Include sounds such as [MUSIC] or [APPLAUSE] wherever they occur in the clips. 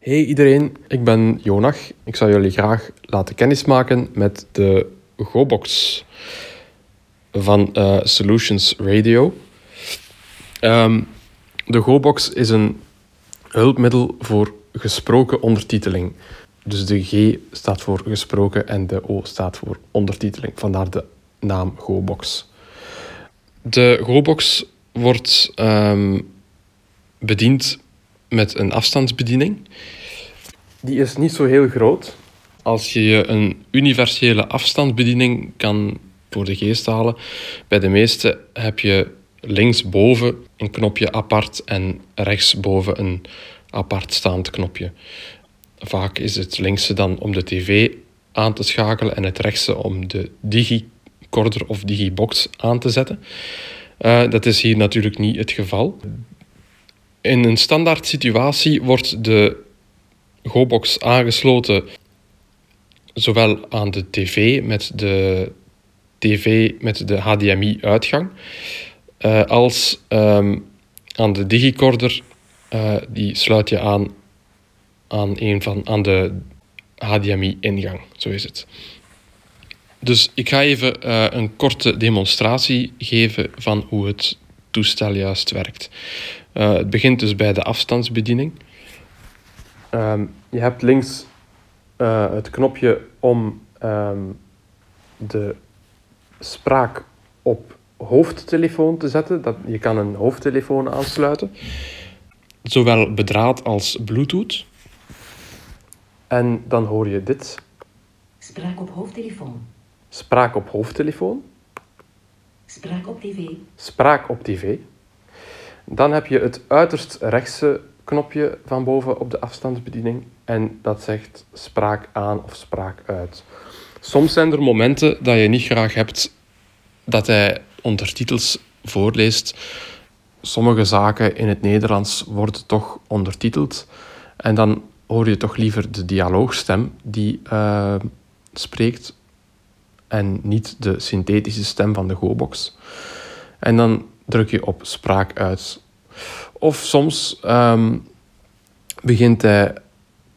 Hey iedereen, ik ben Jonach. Ik zou jullie graag laten kennismaken met de GoBox van uh, Solutions Radio. Um, de GoBox is een hulpmiddel voor gesproken ondertiteling. Dus de G staat voor gesproken en de O staat voor ondertiteling. Vandaar de naam GoBox. De GoBox wordt um, bediend met een afstandsbediening. Die is niet zo heel groot. Als je een universele afstandsbediening kan voor de geest halen, bij de meeste heb je linksboven een knopje apart en rechtsboven een apart staand knopje. Vaak is het linkse dan om de tv aan te schakelen en het rechtse om de digicorder of digibox aan te zetten. Uh, dat is hier natuurlijk niet het geval. In een standaard situatie wordt de GoBox aangesloten zowel aan de tv met de tv met de HDMI-uitgang, uh, als um, aan de digicorder. Uh, die sluit je aan aan, een van, aan de HDMI-ingang. Zo is het. Dus ik ga even uh, een korte demonstratie geven van hoe het toestel juist werkt. Uh, het begint dus bij de afstandsbediening. Um, je hebt links uh, het knopje om um, de spraak op hoofdtelefoon te zetten. Dat, je kan een hoofdtelefoon aansluiten. Zowel bedraad als bluetooth. En dan hoor je dit. Spraak op hoofdtelefoon. Spraak op hoofdtelefoon. Spraak op tv. Spraak op tv. Dan heb je het uiterst rechtse knopje van boven op de afstandsbediening en dat zegt spraak aan of spraak uit. Soms zijn er momenten dat je niet graag hebt dat hij ondertitels voorleest. Sommige zaken in het Nederlands worden toch ondertiteld en dan hoor je toch liever de dialoogstem die uh, spreekt en niet de synthetische stem van de GoBox. En dan druk je op spraak uit. Of soms um, begint hij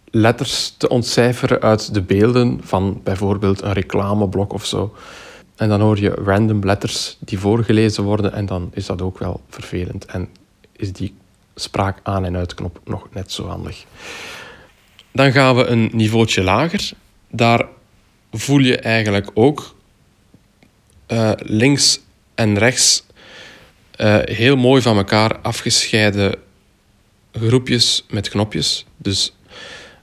letters te ontcijferen uit de beelden van bijvoorbeeld een reclameblok of zo. En dan hoor je random letters die voorgelezen worden en dan is dat ook wel vervelend. En is die spraak aan- en uitknop nog net zo handig. Dan gaan we een niveautje lager. Daar voel je eigenlijk ook uh, links en rechts uh, heel mooi van elkaar afgescheiden groepjes met knopjes. Dus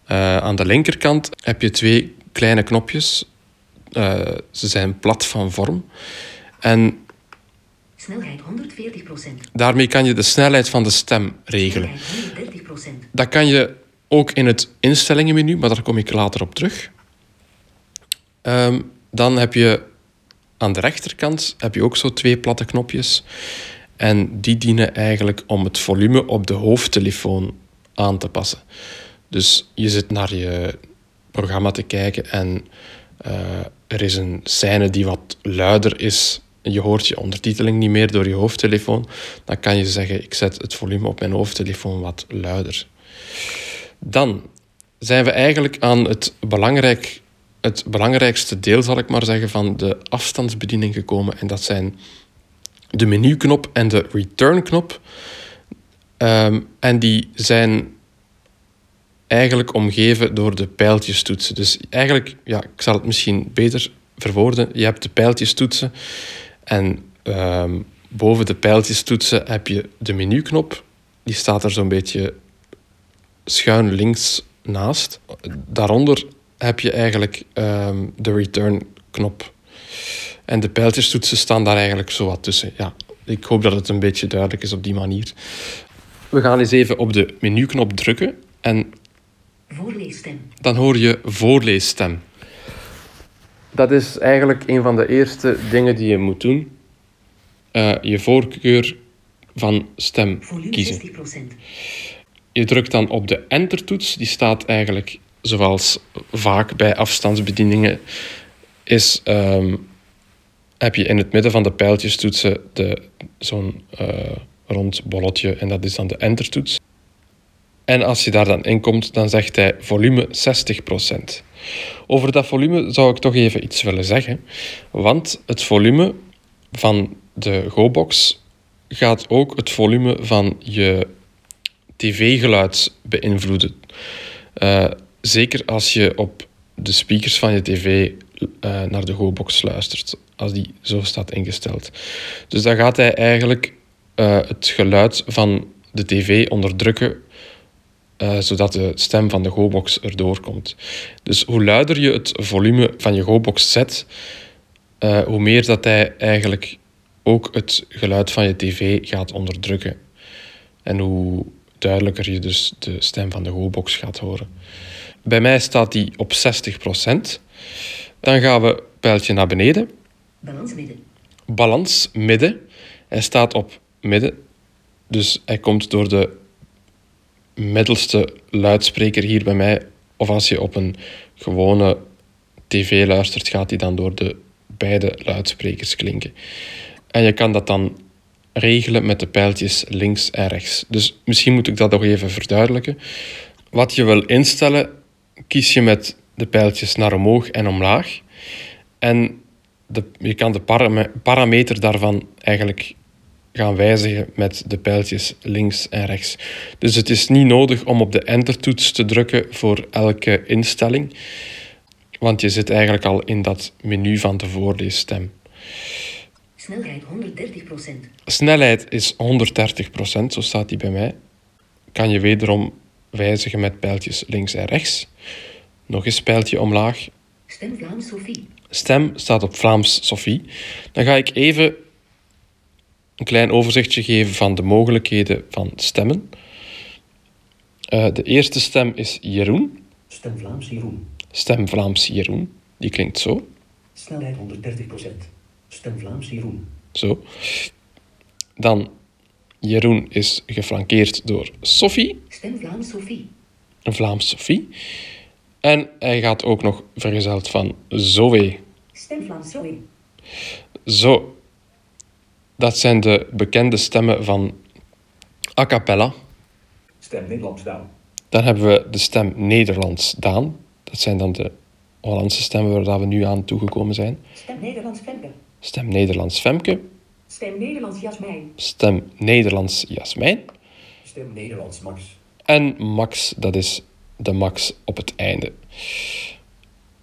uh, aan de linkerkant heb je twee kleine knopjes. Ze zijn plat van vorm. En snelheid 140%. Daarmee kan je de snelheid van de stem regelen. Snelheid 130%. Dat kan je ook in het instellingenmenu, maar daar kom ik later op terug. Um, dan heb je aan de rechterkant heb je ook zo twee platte knopjes. En die dienen eigenlijk om het volume op de hoofdtelefoon aan te passen. Dus je zit naar je programma te kijken en uh, er is een scène die wat luider is. Je hoort je ondertiteling niet meer door je hoofdtelefoon. Dan kan je zeggen, ik zet het volume op mijn hoofdtelefoon wat luider. Dan zijn we eigenlijk aan het, belangrijk, het belangrijkste deel, zal ik maar zeggen, van de afstandsbediening gekomen. En dat zijn de menuknop en de return-knop. Um, en die zijn eigenlijk omgeven door de pijltjestoetsen. Dus eigenlijk, ja, ik zal het misschien beter verwoorden. Je hebt de pijltjestoetsen en um, boven de pijltjestoetsen heb je de menuknop. Die staat er zo'n beetje schuin links naast. Daaronder heb je eigenlijk um, de return-knop. En de pijltjestoetsen staan daar eigenlijk zo wat tussen. Ja, ik hoop dat het een beetje duidelijk is op die manier. We gaan eens even op de menuknop drukken en Voorleesstem. dan hoor je voorleesstem. Dat is eigenlijk een van de eerste dingen die je moet doen. Uh, je voorkeur van stem Volume kiezen. 60%. Je drukt dan op de enter-toets. Die staat eigenlijk, zoals vaak bij afstandsbedieningen, is, um, heb je in het midden van de pijltjestoetsen de, zo'n uh, rond bolletje en dat is dan de enter-toets. En als je daar dan in komt, dan zegt hij volume 60%. Over dat volume zou ik toch even iets willen zeggen. Want het volume van de GoBox gaat ook het volume van je tv-geluid beïnvloeden. Uh, zeker als je op de speakers van je tv uh, naar de GoBox luistert, als die zo staat ingesteld. Dus dan gaat hij eigenlijk uh, het geluid van de tv onderdrukken, uh, zodat de stem van de GoBox erdoor komt. Dus hoe luider je het volume van je GoBox zet, hoe meer dat hij eigenlijk ook het geluid van je tv gaat onderdrukken. En hoe duidelijker je dus de stem van de GoBox gaat horen. Bij mij staat die op 60%. Dan gaan we pijltje naar beneden. Balans midden. Balans midden. Hij staat op midden. Dus hij komt door de middelste luidspreker hier bij mij. Of als je op een gewone tv luistert, gaat hij dan door de beide luidsprekers klinken. En je kan dat dan regelen met de pijltjes links en rechts. Dus misschien moet ik dat nog even verduidelijken. Wat je wil instellen, kies je met de pijltjes naar omhoog en omlaag. En de, je kan de parameter daarvan eigenlijk gaan wijzigen met de pijltjes links en rechts. Dus het is niet nodig om op de enter-toets te drukken voor elke instelling, want je zit eigenlijk al in dat menu van de voorleesstem. Snelheid 130%. Snelheid is 130%, zo staat die bij mij. Kan je wederom wijzigen met pijltjes links en rechts. Nog eens pijltje omlaag. Stem Vlaams Sophie. Stem staat op Vlaams Sophie. Dan ga ik even een klein overzichtje geven van de mogelijkheden van stemmen. Uh, de eerste stem is Jeroen. Stem Vlaams Jeroen. Stem Vlaams Jeroen. Die klinkt zo. Snelheid 130%. Stem Vlaams Jeroen. Zo. Dan Jeroen is geflankeerd door Sophie. Stem Vlaams Sophie. Een Vlaams Sophie. En hij gaat ook nog vergezeld van Zoe. Stem Vlaams Zoe. Zo. Dat zijn de bekende stemmen van a cappella. Stem Nederlands Daan. Dan hebben we de stem Nederlands Daan. Dat zijn dan de Hollandse stemmen waar we nu aan toegekomen zijn. Stem Nederlands Femke. Stem Nederlands Femke. Stem Nederlands Jasmijn. Stem Nederlands Jasmijn. Stem Nederlands Max. En Max, dat is de Max op het einde.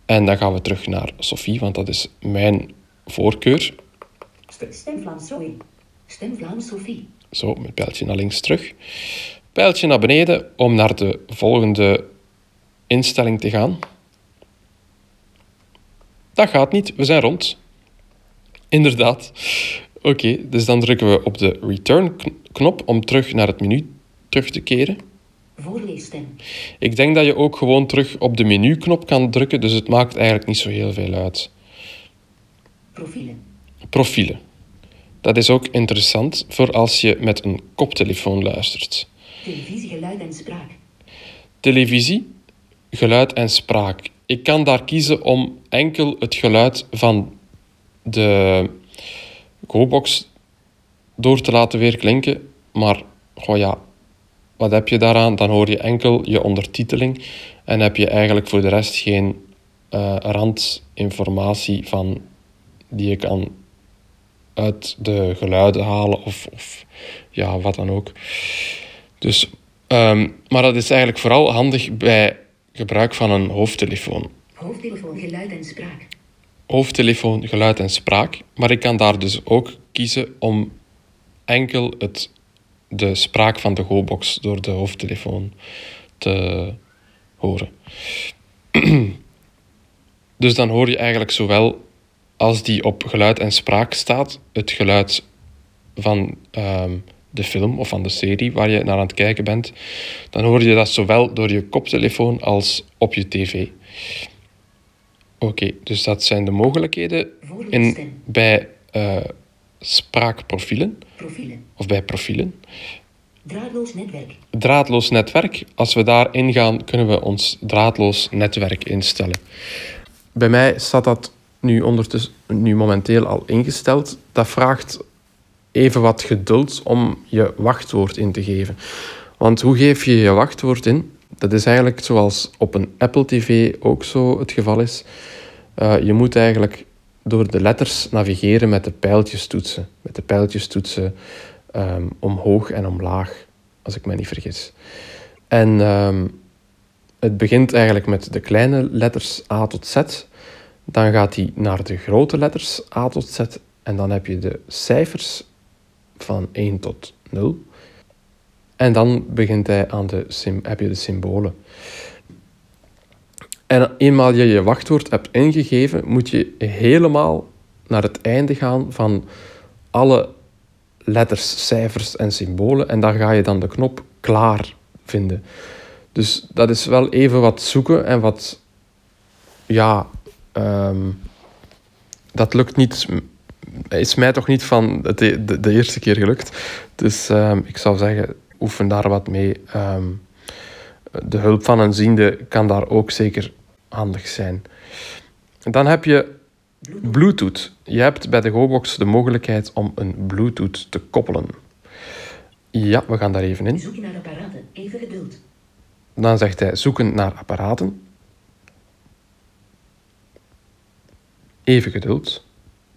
En dan gaan we terug naar Sophie, want dat is mijn voorkeur. Stem Vlaams Zoe. Stem Vlaams Sophie. Zo, met pijltje naar links terug. Pijltje naar beneden om naar de volgende instelling te gaan. Dat gaat niet, we zijn rond. Inderdaad. Oké, dus dan drukken we op de return-knop om terug naar het menu terug te keren. Voorleesstem. Ik denk dat je ook gewoon terug op de menu-knop kan drukken, dus het maakt eigenlijk niet zo heel veel uit. Profielen. Profielen. Dat is ook interessant voor als je met een koptelefoon luistert. Televisie, geluid en spraak. Televisie, geluid en spraak. Ik kan daar kiezen om enkel het geluid van de GoBox door te laten weerklinken. Maar goh ja, wat heb je daaraan? Dan hoor je enkel je ondertiteling en heb je eigenlijk voor de rest geen uh, randinformatie van die je kan uit de geluiden halen of, of ja, wat dan ook. Dus, um, maar dat is eigenlijk vooral handig bij gebruik van een hoofdtelefoon. Hoofdtelefoon, geluid en spraak. Hoofdtelefoon, geluid en spraak. Maar ik kan daar dus ook kiezen om enkel het, de spraak van de GoBox door de hoofdtelefoon te horen. [CLEARS THROAT] dus dan hoor je eigenlijk zowel als die op geluid en spraak staat, het geluid van um, de film of van de serie waar je naar aan het kijken bent, dan hoor je dat zowel door je koptelefoon als op je tv. Oké, dus dat zijn de mogelijkheden in, bij uh, spraakprofielen. Profielen. Of bij profielen. Draadloos netwerk. Draadloos netwerk. Als we daar ingaan, kunnen we ons draadloos netwerk instellen. Bij mij staat dat nu, ondertussen, nu momenteel al ingesteld. Dat vraagt even wat geduld om je wachtwoord in te geven. Want hoe geef je je wachtwoord in? Dat is eigenlijk zoals op een Apple TV ook zo het geval is. Uh, je moet eigenlijk door de letters navigeren met de pijltjestoetsen. Met de pijltjestoetsen um, omhoog en omlaag, als ik me niet vergis. En um, het begint eigenlijk met de kleine letters A tot Z. Dan gaat hij naar de grote letters A tot Z. En dan heb je de cijfers van 1 tot 0. En dan begint hij aan de heb je de symbolen. En eenmaal je je wachtwoord hebt ingegeven, moet je helemaal naar het einde gaan van alle letters, cijfers en symbolen. En daar ga je dan de knop klaar vinden. Dus dat is wel even wat zoeken en wat... Ja, um, dat lukt niet... Is mij toch niet van de, de, de eerste keer gelukt. Dus um, ik zou zeggen, oefen daar wat mee. Um, de hulp van een ziende kan daar ook zeker handig zijn. Dan heb je Bluetooth. Je hebt bij de GoBox de mogelijkheid om een Bluetooth te koppelen. Ja, we gaan daar even in. Zoek naar apparaten. Even geduld. Dan zegt hij zoeken naar apparaten. Even geduld.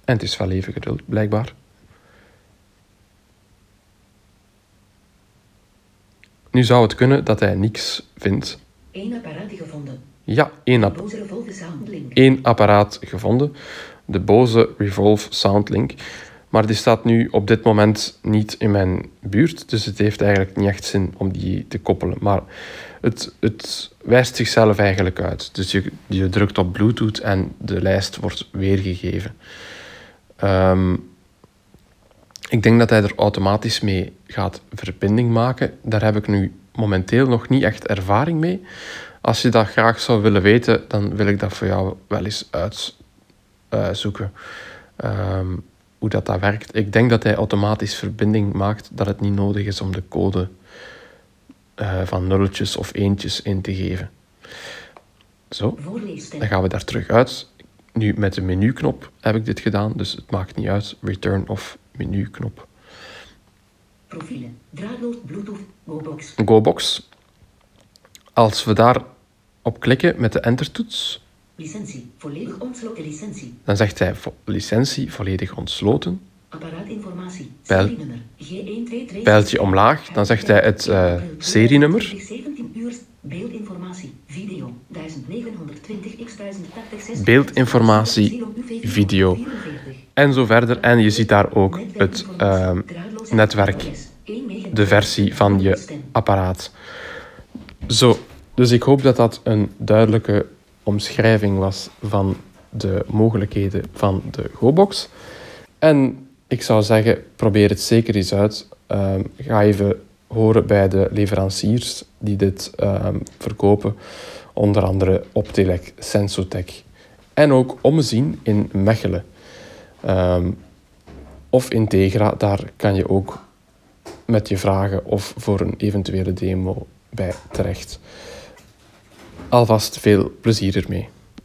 En het is wel even geduld, blijkbaar. Nu zou het kunnen dat hij niks vindt. Eén apparaat gevonden. Ja, één, app één apparaat gevonden. De Bose Revolve Soundlink. Maar die staat nu op dit moment niet in mijn buurt. Dus het heeft eigenlijk niet echt zin om die te koppelen. Maar het, het wijst zichzelf eigenlijk uit. Dus je, je drukt op Bluetooth en de lijst wordt weergegeven. Um, ik denk dat hij er automatisch mee gaat verbinding maken. Daar heb ik nu momenteel nog niet echt ervaring mee. Als je dat graag zou willen weten, dan wil ik dat voor jou wel eens uitzoeken. Um, hoe dat, dat werkt. Ik denk dat hij automatisch verbinding maakt, dat het niet nodig is om de code uh, van nulletjes of eentjes in te geven. Zo, dan gaan we daar terug uit. Nu met de menuknop heb ik dit gedaan, dus het maakt niet uit. Return of menuknop. Profielen, draadloos, Bluetooth, GoBox. GoBox. Als we daar op klikken met de entertoets. Licentie, volledig ontsloten licentie. Dan zegt hij vo licentie volledig ontsloten. Apparaatinformatie, serienummer, G123. Pijltje omlaag, dan zegt hij het uh, serienummer. 17 uur, beeldinformatie, video, 1920 x 1080 Beeldinformatie, video. En zo verder. En je ziet daar ook het uh, netwerk, de versie van je apparaat. Zo, dus ik hoop dat dat een duidelijke omschrijving was van de mogelijkheden van de GoBox. En ik zou zeggen, probeer het zeker eens uit. Um, ga even horen bij de leveranciers die dit um, verkopen. Onder andere Optelec, Sensotec. En ook Omzien in Mechelen. Um, of Integra, daar kan je ook met je vragen of voor een eventuele demo bij terecht. Alvast veel plezier ermee.